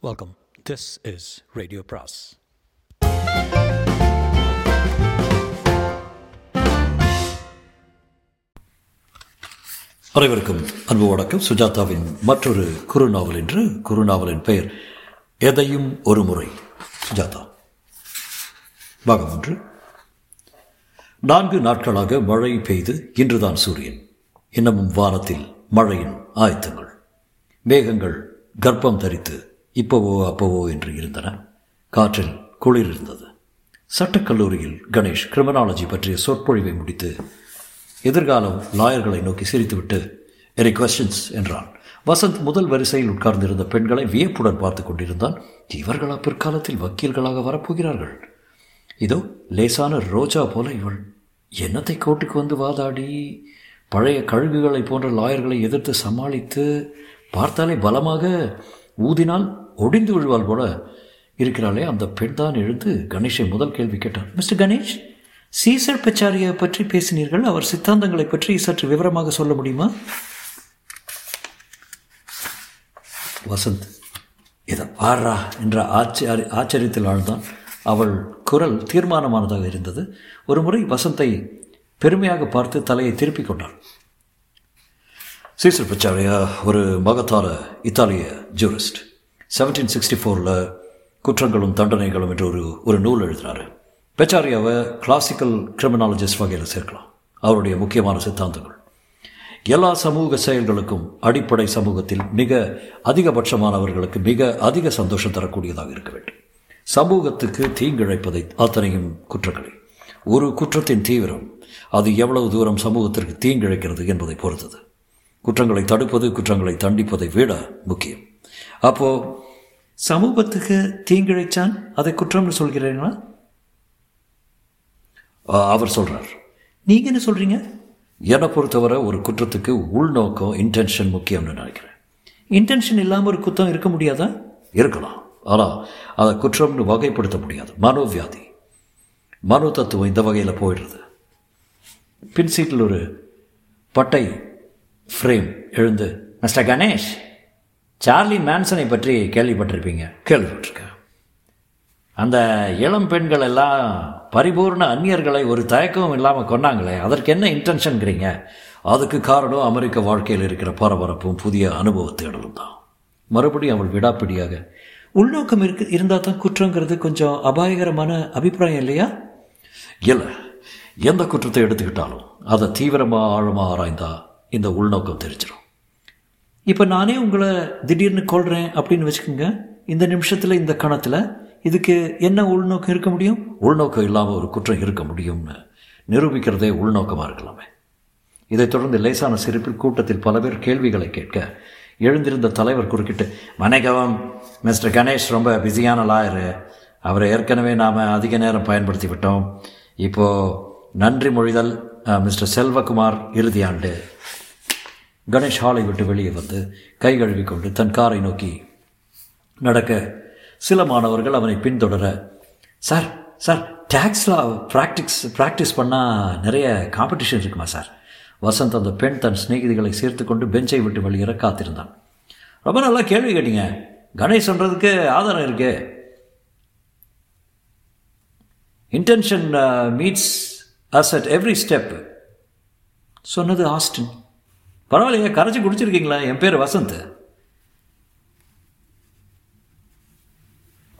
Welcome this is radio பிராஸ் அனைவருக்கும் அன்பு வணக்கம். சுஜாதாவின் மற்றொரு குறுநாவல் என்று குறுநாவலின் பெயர் எதையும் ஒரு முறை. சுஜாதா. பாகம் ஒன்று. நான்கு நாட்களாக மழை பெய்து இன்றுதான் சூரியன். இன்னமும் வானத்தில் மழையின் ஆயத்தங்கள். மேகங்கள் கர்ப்பம் தரித்து இப்போவோ அப்போவோ என்று இருந்தன காற்றில் குளிர் இருந்தது. சட்டக்கல்லூரியில் கணேஷ் கிரிமினாலஜி பற்றிய சொற்பொழிவை முடித்து எதிர்காலம் லாயர்களை நோக்கி சிரித்துவிட்டு எனி கொஸ்டின்ஸ் என்றான். வசந்த் முதல் வரிசையில் உட்கார்ந்திருந்த பெண்களை வியப்புடன் பார்த்து கொண்டிருந்தான். இவர்களா பிற்காலத்தில் வக்கீல்களாக வரப்போகிறார்கள். இதோ லேசான ரோஜா போல இவள். என்னத்தை கோட்டுக்கு வந்து வாதாடி? பழைய கழுகுகளை போன்ற லாயர்களை எதிர்த்து சமாளித்து பார்த்தாலே பலமாக ஊதினால் ஒடிந்து விழுவாள் போல இருக்கிறாளே. அந்த பெண் தான் எழுந்து கணேஷை முதல் கேள்வி கேட்டார் மிஸ்டர் கணேஷ் சீசர் பெச்சாரியை பற்றி பேசினீர்கள். அவர் சித்தாந்தங்களை பற்றி சற்று விவரமாக சொல்ல முடியுமா? வசந்த் இதை பாடுறா என்ற ஆச்சரி ஆச்சரியத்தில் ஆழ்ந்தான். அவள் குரல் தீர்மானமானதாக இருந்தது. ஒரு முறை வசந்தை பெருமையாக பார்த்து தலையை திருப்பிக் கொண்டாள். சீசர் பச்சாரியா ஒரு மகத்தான இத்தாலிய ஜூரிஸ்ட். செவன்டீன் சிக்ஸ்டி ஃபோரில் குற்றங்களும் தண்டனைகளும் என்று ஒரு ஒரு நூல் எழுதினார். பெச்சாரியாவை கிளாசிக்கல் கிரிமினாலஜிஸ்ட் வகையில் சேர்க்கலாம். அவருடைய முக்கியமான சித்தாந்தங்கள். எல்லா சமூக செயல்களுக்கும் அடிப்படை சமூகத்தில் மிக அதிகபட்சமானவர்களுக்கு மிக அதிக சந்தோஷம் தரக்கூடியதாக இருக்க வேண்டும். சமூகத்துக்கு தீங்கிழைப்பதை அத்தனையும் குற்றங்களே. ஒரு குற்றத்தின் தீவிரம் அது எவ்வளவு தூரம் சமூகத்திற்கு தீங்கிழைக்கிறது என்பதை பொறுத்தது. குற்றங்களை தடுப்பது குற்றங்களை தண்டிப்பதை விட முக்கியம். அப்போ சமூகத்துக்கு தீங்கிழைச்சான்? அதை குற்றம்னு சொல்கிறீங்களா அவர் சொல்கிறார் நீங்கள் என்ன சொல்கிறீங்க என்னை பொறுத்தவரை ஒரு குற்றத்துக்கு உள்நோக்கம் இன்டென்ஷன் முக்கியம்னு நினைக்கிறேன். இன்டென்ஷன் இல்லாமல் ஒரு குற்றம் இருக்க முடியாதா? இருக்கலாம். ஆனால் அதை குற்றம்னு வகைப்படுத்த முடியாது. மனோவியாதி. மனோ தத்துவம் இந்த வகையில் போயிடுறது. பின் சீட்டில் ஒரு பட்டை ஃப்ரேம் எழுந்து மிஸ்டர் கணேஷ் சார்லி மேன்சனை பற்றி கேள்விப்பட்டிருப்பீங்க. கேள்விப்பட்டிருக்கேன். அந்த இளம் பெண்கள் எல்லாம் பரிபூர்ண அந்நியர்களை ஒரு தயக்கமும் இல்லாமல் கொண்டாங்களே அதற்கு என்ன இன்டென்ஷன்கிறீங்க அதுக்கு காரணம் அமெரிக்க வாழ்க்கையில் இருக்கிற பரபரப்பும் புதிய அனுபவ தேடலும் தான். மறுபடியும் அவள் விடாப்பிடியாக உள்நோக்கம் இருக்கு இருந்தால் தான் குற்றங்கிறது கொஞ்சம் அபாயகரமான அபிப்பிராயம் இல்லையா? இல்லை எந்த குற்றத்தை எடுத்துக்கிட்டாலும் அதை தீவிரமாக ஆழமாக ஆராய்ந்தா இந்த உள்நோக்கம் தெரிஞ்சிடும் இப்போ நானே உங்களை திடீர்னு கொள்கிறேன் அப்படின்னு வச்சுக்கோங்க. இந்த நிமிஷத்தில் இந்த கணத்தில் இதுக்கு என்ன உள்நோக்கம் இருக்க முடியும்? உள்நோக்கம் இல்லாமல் ஒரு குற்றம் இருக்க முடியும்னு நிரூபிக்கிறதே உள்நோக்கமாக இருக்கலாமே. இதைத் தொடர்ந்து லேசான சிரிப்பில் கூட்டத்தில் பல பேர் கேள்விகளை கேட்க எழுந்திருந்த தலைவர் குறுக்கிட்டு வணக்கம் மிஸ்டர் கணேஷ் ரொம்ப பிஸியான லாயரு. அவரை ஏற்கனவே நாம் அதிக நேரம் பயன்படுத்தி விட்டோம். இப்போது நன்றி மொழிதல் மிஸ்டர் செல்வகுமார் இறுதி ஆண்டு கணேஷ் ஹாலை விட்டு வெளியே வந்து கை கழுவி கொண்டு தன் காரை நோக்கி நடக்க சில மாணவர்கள் அவனை பின்தொடர சார் சார் டேக்ஸில் ப்ராக்டிக்ஸ் ப்ராக்டிஸ் பண்ணால் நிறைய காம்படிஷன் இருக்குமா சார்? வசந்த் அந்த பெண் தன் சிநேகிதிகளை சேர்த்து கொண்டு பெஞ்சை விட்டு வெளியேற காத்திருந்தான். ரொம்ப நல்லா கேள்வி கேட்டீங்க. கணேஷ் சொல்கிறதுக்கு ஆதாரம் இருக்கு. Intention meets us at every step சொன்னது ஆஸ்டின். பரவாயில்லையே கரைச்சி குடிச்சிருக்கீங்களா? என் பேர் வசந்த்.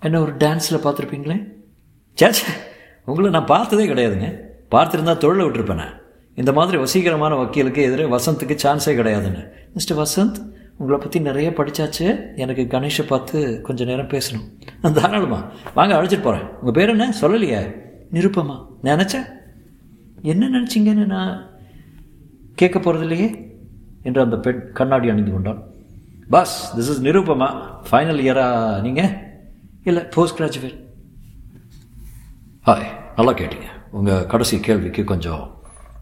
என்ன ஒரு டான்ஸில் பார்த்துருப்பீங்களே? சேச்சே உங்களை நான் பார்த்ததே கிடையாதுங்க. பார்த்துருந்தா தொழிலை விட்டுருப்பேனே இந்த மாதிரி வசீகரமான வக்கீலுக்கு எதிரே வசந்துக்கு சான்ஸே கிடையாதுன்னு மிஸ்டர் வசந்த் உங்களை பற்றி நிறைய படித்தாச்சு எனக்கு கணேஷை பார்த்து கொஞ்சம் நேரம் பேசணும். தாராளமா. வாங்க அழைச்சிட்டு போகிறேன் உங்கள் பேர் என்ன? சொல்லலையே. நிருப்பமா நினச்சேன். என்ன நினச்சிங்கன்னு நான் கேட்க போகிறது இல்லையே என்று அந்த பெண் கண்ணாடி அணிந்து கொண்டான் boss this is Nirupama? Final இயரா நீங்கள் இல்லை போஸ்ட் கிராஜுவேட் ஹாய் நல்லா கேட்டீங்க. உங்கள் கடைசி கேள்விக்கு கொஞ்சம்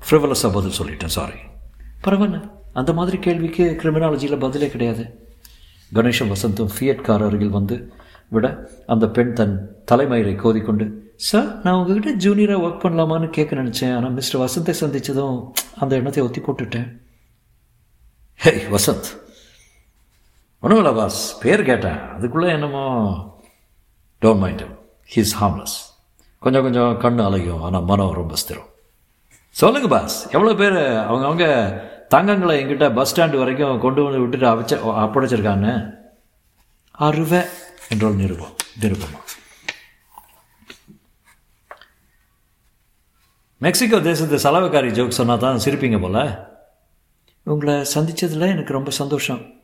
ஃப்ரிவலஸாக பதில் சொல்லிட்டேன் சாரி பரவாயில்ல. அந்த மாதிரி கேள்விக்கு கிரிமினாலஜியில் பதிலே கிடையாது. கணேஷும் வசந்தும் ஃபியட் கார் அருகில் வந்து விட அந்த பெண் தன் தலைமயிரை கோதிக்கொண்டு சார் நான் உங்ககிட்ட ஜூனியராக ஒர்க் பண்ணலாமான்னு கேட்க நினச்சேன். ஆனால் மிஸ்டர் வசந்தை சந்தித்ததும் அந்த எண்ணத்தை ஒத்தி போட்டுட்டேன். ஹே வசந்த். ஒன்றும் இல்லை பாஸ் பேர் கேட்டேன் அதுக்குள்ளே என்னமோ டோன்ட் மைண்ட் ஹீஸ் ஹார்ம்லெஸ் கொஞ்சம் கொஞ்சம் கண் அலையும். ஆனால் மனம் ரொம்ப ஸ்திரம். சொல்லுங்க பாஸ் எவ்வளோ பேர் அவங்கவுங்க தங்கங்களை எங்கிட்ட பஸ் ஸ்டாண்டு வரைக்கும் கொண்டு வந்து விட்டுட்டு அவச்ச அப்படைச்சிருக்காங்க அறுவை என்றால் நிருபம் நிருபமா? மெக்சிகோ தேசத்து செலவுக்காரி ஜோக் சொன்னால் தான் சிரிப்பீங்க போல. உங்களை சந்திச்சதில் எனக்கு ரொம்ப சந்தோஷம்.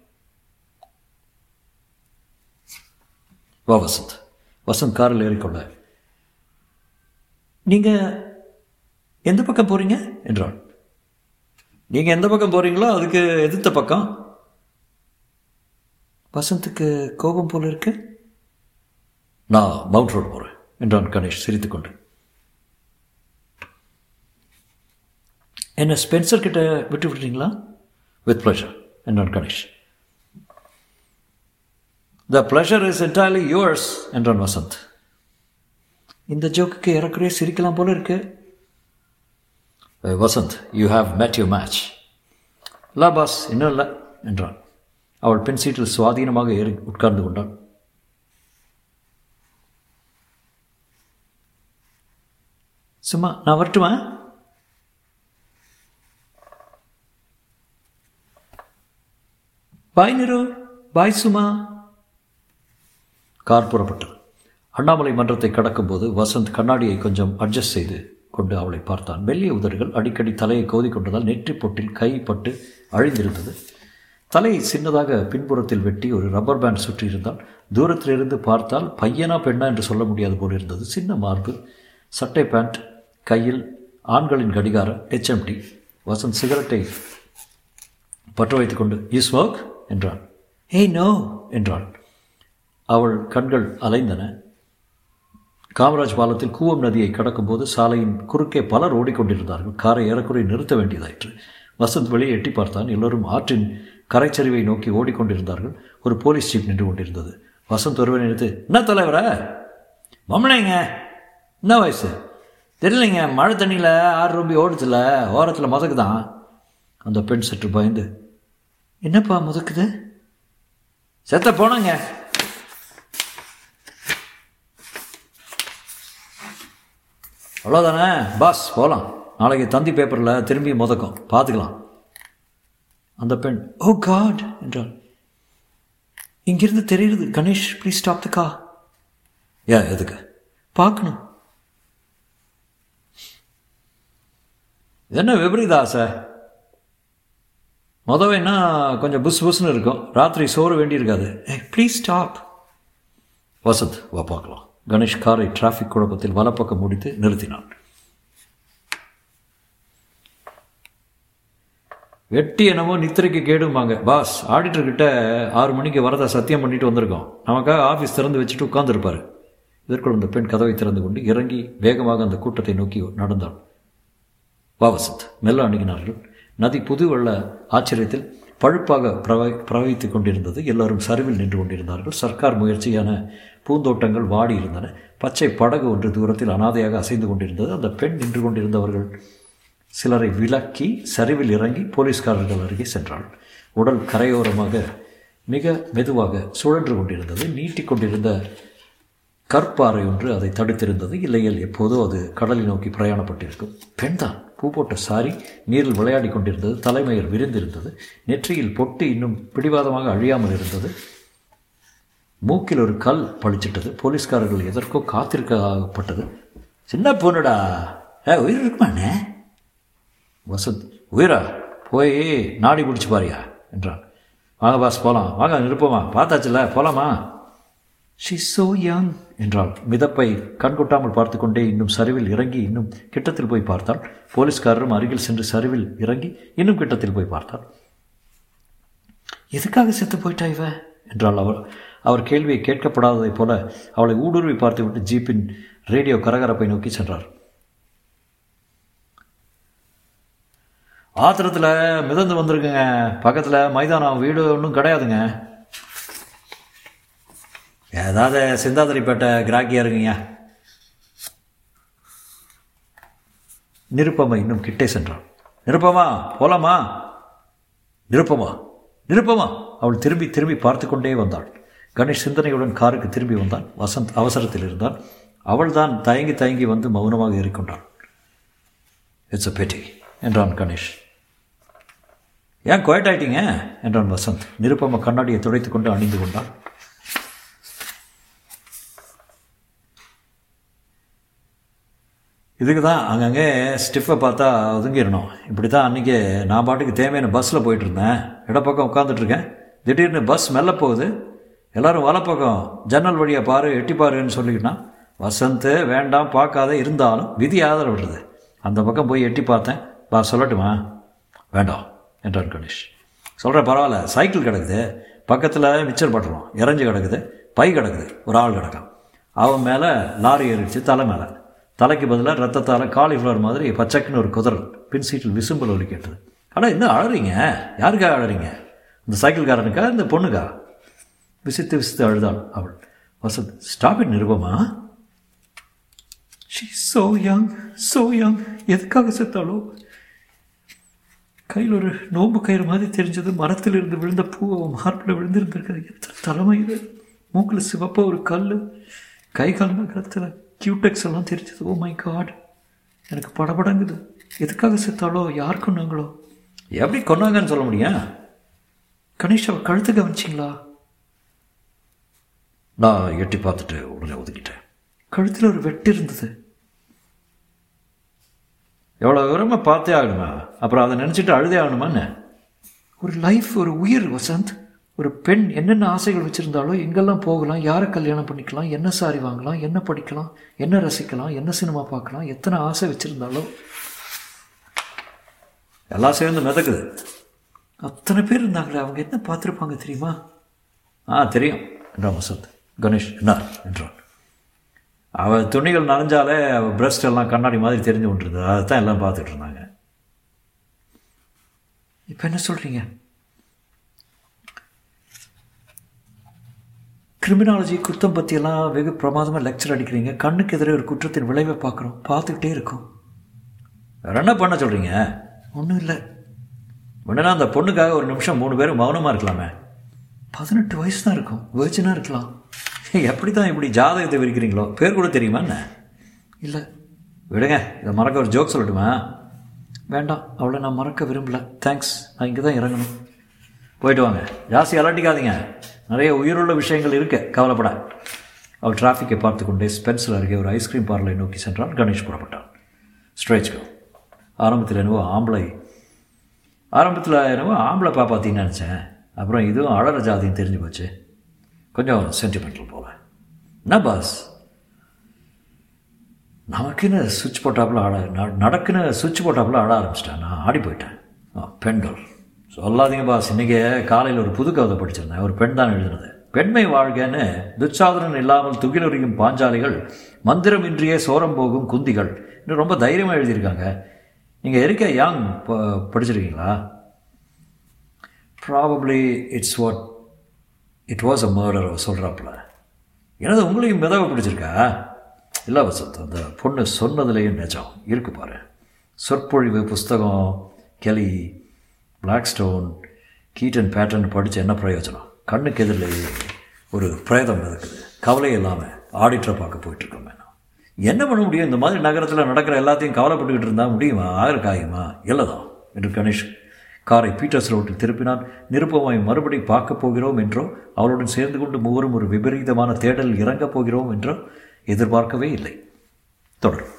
வா வசந்த். வசந்த் காரில் ஏறிக்கொள்ள. நீங்கள் எந்த பக்கம் போகிறீங்க என்றான் நீங்கள் எந்த பக்கம் போகிறீங்களோ அதுக்கு எதிர்த்த பக்கம். வசந்துக்கு கோபம் போல இருக்கு. நான் மவுண்ட் ரோடு போகிறேன் என்றான் கணேஷ் சிரித்துக்கொண்டு என்ன ஸ்பென்சர் கிட்ட விட்டு விடுறீங்களா? வித் ப்ளஷர் என்றான் Ganesh the pleasure is entirely yours என்றான் வசந்த் இந்த ஜோக்குக்கு இறக்குறைய சிரிக்கலாம் போல இருக்கு. Vasanth you have made you match இல்லை பாஸ் இன்னும் இல்லை என்றான். அவள் பெண் சீட்டில் சுவாதீனமாக ஏறி உட்கார்ந்து கொண்டான் சும்மா நான் வரட்டுமா? பாய் நிரு பாய் சுமா கார் புறப்பட்டது. அண்ணாமலை மன்றத்தை கடக்கும்போது வசந்த் கண்ணாடியை கொஞ்சம் அட்ஜஸ்ட் செய்து கொண்டு அவளை பார்த்தான். மெல்லிய உதடுகள் அடிக்கடி தலையை கோதி கொண்டதால் நெற்றி பொட்டில் கை பட்டு அழிந்திருந்தது. தலையை சின்னதாக பின்புறத்தில் வெட்டி ஒரு ரப்பர் பேண்ட் சுற்றியிருந்தால் தூரத்திலிருந்து பார்த்தால் பையனா பெண்ணா என்று சொல்ல முடியாது போல் இருந்தது. சின்ன மார்பு சட்டை பேண்ட் கையில் ஆண்களின் கடிகார ஹெச்எம்டி வசந்த் சிகரெட்டை பற்ற வைத்துக்கொண்டு யூ ஸ்மோக் என்றான். ஏய் நோ என்றாள். அவள் கண்கள் அலைந்தன. காமராஜ் பாலத்தில் கூவம் நதியை கடக்கும்போது சாலையின் குறுக்கே பலர் ஓடிக்கொண்டிருந்தார்கள். காரை ஏறக்குறை நிறுத்த வேண்டியதாயிற்று. வசந்த் வெளியே எட்டி பார்த்தான். எல்லோரும் ஆற்றின் கரைச்சரிவை நோக்கி ஓடிக்கொண்டிருந்தார்கள். ஒரு போலீஸ் ஜீப் நின்று கொண்டிருந்தது. வசந்த் ஒருவரை நிறுத்து என்ன தலைவர? மம்மளைங்க என்ன வயசு? தெரியலைங்க. மழை தண்ணியில் ஆறு ரூபி ஓடுதில்ல. ஓரத்தில் முதக்குதான் அந்த பெண் சற்று பயந்து என்னப்பா முதக்குது? செத்த போனங்க. அவ்வளோதானே பாஸ் போகலாம் நாளைக்கு தந்தி பேப்பரில் திரும்பி முதக்கும். பார்த்துக்கலாம். அந்த பெண் oh ஓ காட் என்றாள். இங்கிருந்து தெரியுது கணேஷ் ப்ளீஸ் ஸ்டாப் த கா ஏன் எதுக்கு? பார்க்கணும். என்ன விபரீத ஆசை? மொதவைன்னா கொஞ்சம் புஸ் புஸ்னு இருக்கும். ராத்திரி சோறு வேண்டியிருக்காது. ப்ளீஸ் ஸ்டாப் வசத் வா பார்க்கலாம். கணேஷ் காரை டிராஃபிக் குழப்பத்தில் வலப்பக்கம் முடித்து நிறுத்தினான். வெட்டி என்னவோ நித்திரைக்கு கேடும்பாங்க. பாஸ் ஆடிட்டர்கிட்ட ஆறு மணிக்கு வரதா சத்தியம் பண்ணிட்டு வந்திருக்கோம். நமக்காக ஆஃபீஸ் திறந்து வச்சுட்டு உட்காந்துருப்பார் இதற்குள் அந்த பெண் கதவை திறந்து கொண்டு இறங்கி வேகமாக அந்த கூட்டத்தை நோக்கி நடந்தாள் வா வசத் மெல்ல அணுகினார்கள். நதி புது வெள்ள ஆச்சரியத்தில் பழுப்பாக பிரவை பிரவகித்துக் கொண்டிருந்தது. எல்லோரும் சரிவில் நின்று கொண்டிருந்தார்கள். சர்க்கார் முயற்சியான பூந்தோட்டங்கள் வாடி இருந்தன. பச்சை படகு ஒன்று தூரத்தில் அனாதையாக அசைந்து கொண்டிருந்தது. அந்த பெண் நின்று கொண்டிருந்தவர்கள் சிலரை விலக்கி சரிவில் இறங்கி போலீஸ்காரர்கள் அருகே சென்றாள். உடல் கரையோரமாக மிக மெதுவாக சுழன்று கொண்டிருந்தது. நீட்டிக்கொண்டிருந்த கொண்டிருந்த கற்பாறை ஒன்று அதை தடுத்திருந்தது. இல்லையில் எப்போதோ அது கடலை நோக்கி பிரயாணப்பட்டிருக்கும். பெண்தான். பூ போட்ட சாரி நீரில் விளையாடி கொண்டிருந்தது. தலைமையர் விரிந்திருந்தது. நெற்றியில் பொட்டு இன்னும் பிடிவாதமாக அழியாமல் இருந்தது. மூக்கில் ஒரு கல் பழிச்சிட்டது போலீஸ்காரர்கள் எதற்கோ காத்திருக்கப்பட்டது சின்ன பொண்ணுடா. ஏ உயிர் இருக்குமாண்ணே வசந்த் உயிரா? போய் நாடி பிடிச்சி பாரியா? என்றான். வாங்க பாஸ் போகலாம் வாங்க நிருப்பமா பார்த்தாச்சுல போகலாமா ஷி சோ யங் என்றாள். மிதப்பை கண்கொட்டாமல் பார்த்து கொண்டே இன்னும் சரிவில் இறங்கி இன்னும் கிட்டத்தில் போய் பார்த்தாள். போலீஸ்காரரும் அருகில் சென்று சரிவில் இறங்கி இன்னும் கிட்டத்தில் போய் பார்த்தாள். எதுக்காக செத்து போயிட்டா இவ? என்றாள் அவர் அவர் கேள்வியை கேட்கப்படாததைப் போல அவளை ஊடுருவி பார்த்துவிட்டு ஜீப்பின் ரேடியோ கரகரப்பை நோக்கி சென்றார். ஆத்திரத்தில் மிதந்து வந்திருக்குங்க. பக்கத்தில் மைதானம் வீடு ஒன்றும் கிடையாதுங்க. ஏதாவது சிந்தாதிரிப்பேட்டை கிராக்கியாக இருக்குங்க? நிருப்பமா இன்னும் கிட்டே சென்றான். நிருப்பமா போலாமா? நிருப்பமா நிருப்பமா? அவள் திரும்பி திரும்பி பார்த்து கொண்டே வந்தாள். கணேஷ் சிந்தனையுடன் காருக்கு திரும்பி வந்தான். வசந்த் அவசரத்தில் இருந்தான். அவள் தான் தயங்கி தயங்கி வந்து மௌனமாக ஏறிக்கொண்டாள் இட்ஸ் அ பெட்டி என்றான் கணேஷ். ஏன் குவைட் ஆயிட்டீங்க? என்றான் வசந்த். நிருப்பமா கண்ணாடியை துடைத்து கொண்டு அணிந்து கொண்டான். இதுக்கு தான் அங்கங்கே ஸ்டிஃபை பார்த்தா ஒதுங்கிடணும். இப்படி தான் அன்றைக்கி நான் பாட்டுக்கு தேவையான பஸ்ஸில் போயிட்டுருந்தேன். இடப்பக்கம் உட்காந்துட்ருக்கேன் திடீர்னு பஸ் மெல்ல போகுது. எல்லோரும் வலப்பக்கம் ஜன்னல் வழியாக பாரு எட்டி பாருன்னு சொல்லிக்கிட்டான் வசந்த் வேண்டாம் பார்க்காத இருந்தாலும் விதி ஆதரவிடுறது அந்த பக்கம் போய் எட்டி பார்த்தேன். பா சொல்லட்டுமா? வேண்டாம் என்றான் கணேஷ். சொல்கிறேன் பரவாயில்ல. சைக்கிள் கிடக்குது. பக்கத்தில் மிச்சர் பட்டுறோம் இறஞ்சி கிடக்குது. பை கிடக்குது. ஒரு ஆள் கிடக்கும் அவன் மேலே லாரி ஏறிடுச்சு தலை மேலே. தலைக்கு பதிலாக ரத்தத்தால் காலிஃப்ளவர் மாதிரி பச்சைக்குன்னு ஒரு குதிரல் பின் சீட்டில் விசும்பல் ஒலி கேட்டது. ஆனால் என்ன அழறீங்க? யாருக்காக அழறீங்க? இந்த சைக்கிள்காரனுக்கா? இந்த பொண்ணுக்கா? விசித்து விசித்து அழுதாள் அவள். Vasanth stop it Nirupama. She so young so young எதுக்காக செத்தாலோ கையில் ஒரு நோம்பு கயிறு மாதிரி தெரிஞ்சது. மரத்தில் இருந்து விழுந்த பூவை மார்பில் விழுந்திருந்திருக்கிறது. எத்தனை தலைமையில். மூக்கில் சிவப்பாக ஒரு கல் கை கால் நகரத்தில் கியூடெக்ஸ் எல்லாம் தெரிஞ்சது. ஓ மை காட் எனக்கு படபடங்குது. எதுக்காக செத்தாலோ யார் கொண்டாங்களோ எப்படி கொண்டாங்கன்னு சொல்ல முடியும்? கணேஷ் அவள் கழுத்து கவனிச்சிங்களா? நான் எட்டி பார்த்துட்டு உடனே ஒதுக்கிட்டேன். கழுத்தில் ஒரு வெட்டு இருந்தது. எவ்வளோ விவரமாக பார்த்தே ஆகணுமா? அப்புறம் அதை நினச்சிட்டு அழுதே ஆகணுமான்னு ஒரு லைஃப் ஒரு உயிர் வசந்த். ஒரு பெண் என்னென்ன ஆசைகள் வச்சுருந்தாலோ எங்கெல்லாம் போகலாம் யாரை கல்யாணம் பண்ணிக்கலாம் என்ன சாரி வாங்கலாம் என்ன படிக்கலாம் என்ன ரசிக்கலாம் என்ன சினிமா பார்க்கலாம் எத்தனை ஆசை வச்சுருந்தாலோ. எல்லாம் சேர்ந்து மிதக்குது. அத்தனை பேர் இருந்தாங்களே அவங்க என்ன பார்த்துருப்பாங்க தெரியுமா? ஆ தெரியும். என்றான் வசந்த்? கணேஷ் என்ன? என்றான். அவள் துணிகள் நனைஞ்சாலே அவள் பிரஸ்ட் எல்லாம் கண்ணாடி மாதிரி தெரிஞ்சு கொண்டிருந்தது. அதை தான் எல்லாம் பார்த்துட்டு இருந்தாங்க. இப்போ என்ன சொல்கிறீங்க கிரிமினாலஜி குத்தம் பற்றியெல்லாம் வெகு பிரமாதமாக லெக்சர் அடிக்கிறீங்க. கண்ணுக்கு எதிரே ஒரு குற்றத்தின் விளைவை பார்க்குறோம். பார்த்துக்கிட்டே இருக்கோம். வேறு என்ன பண்ண சொல்கிறீங்க ஒன்றும் இல்லை. உடனே அந்த பொண்ணுக்காக ஒரு நிமிஷம் மூணு பேரும் மௌனமாக இருக்கலாமே. பதினெட்டு வயசு தான் இருக்கும். வேர்ஜினாக இருக்கலாம். எப்படி தான் இப்படி ஜாதகத்தை விரிக்கிறீங்களோ? பேர் கூட தெரியுமா என்ன? இல்லை. விடுங்க. இதை மறக்க ஒரு ஜோக் சொல்லட்டுமா? வேண்டாம். அவளை நான் மறக்க விரும்பல. தேங்க்ஸ் நான் இங்கே தான் இறங்கணும். போயிட்டு வாங்க. ஜாஸ்தி அலட்டிக்காதீங்க. நிறைய உயிருள்ள விஷயங்கள் இருக்க கவலைப்பட அவள் டிராஃபிக்கை பார்த்து கொண்டே ஸ்பென்சர் அருகே ஒரு ஐஸ்கிரீம் பார்லரை நோக்கி சென்றான். கணேஷ் புறப்பட்டான். ஸ்ட்ரெச்கோ ஆரம்பத்தில் என்னவோ ஆம்பளை ஆரம்பத்தில் என்னவோ ஆம்பளை பாப்பாத்தின்னு நினச்சேன். அப்புறம் இதுவும் அழற ஜாதின்னு தெரிஞ்சு போச்சு. கொஞ்சம் சென்டிமெண்டல் போல. என்ன பாஸ் நமக்குன்னு சுவிட்ச் போட்டாப்புல ஆட நடக்குன்னு சுவிட்ச் போட்டாப்புல ஆட ஆரம்பிச்சிட்டேன். நான் ஆடி போயிட்டேன். பெண்டோல் சொல்லாதீங்க பாஸ் இன்றைக்கி காலையில் ஒரு புது கவிதை படிச்சிருந்தேன் ஒரு பெண் தான் எழுதுனது. பெண்மை வாழ்கன்னு துச்சாதனன் இல்லாமல் துகிலுரியும் பாஞ்சாலிகள் மந்திரமின்றியே சோரம் போகும் குந்திகள். இன்னும் ரொம்ப தைரியமாக எழுதியிருக்காங்க. நீங்கள் இருக்க யாங் படிச்சிருக்கீங்களா? Probably it's what it was a murder சொல்கிறாப்புல எனது உங்களையும் மிதவை பிடிச்சிருக்கா? இல்லை வசந்த் அந்த பொண்ணு சொன்னதுலேயும் நிஜம். இருக்கு பாரு. சொற்பொழிவு புஸ்தகம் Kelly Blackstone Keaton pattern படித்து என்ன பிரயோஜனம்? கண்ணுக்கு எதிரிலேயே ஒரு பிரேதம் இருக்குது கவலை இல்லாமல் ஆடிட்டரை பார்க்க போயிட்டுருக்கோமே என்ன பண்ண முடியும்? இந்த மாதிரி நகரத்தில் நடக்கிற எல்லாத்தையும் கவலைப்பட்டுக்கிட்டு இருந்தால் முடியுமா? ஆயிருக்காயுமா இல்லைதான் என்று கணேஷ் காரை பீட்டர்ஸ் ரோட்டில் திருப்பினான். நிருப்பமாய் மறுபடி பார்க்க போகிறோம் என்றோ அவளுடன் சேர்ந்து கொண்டு மூவரும் ஒரு விபரீதமான தேடல் இறங்கப் போகிறோம் என்றோ எதிர்பார்க்கவே இல்லை. தொடரும்.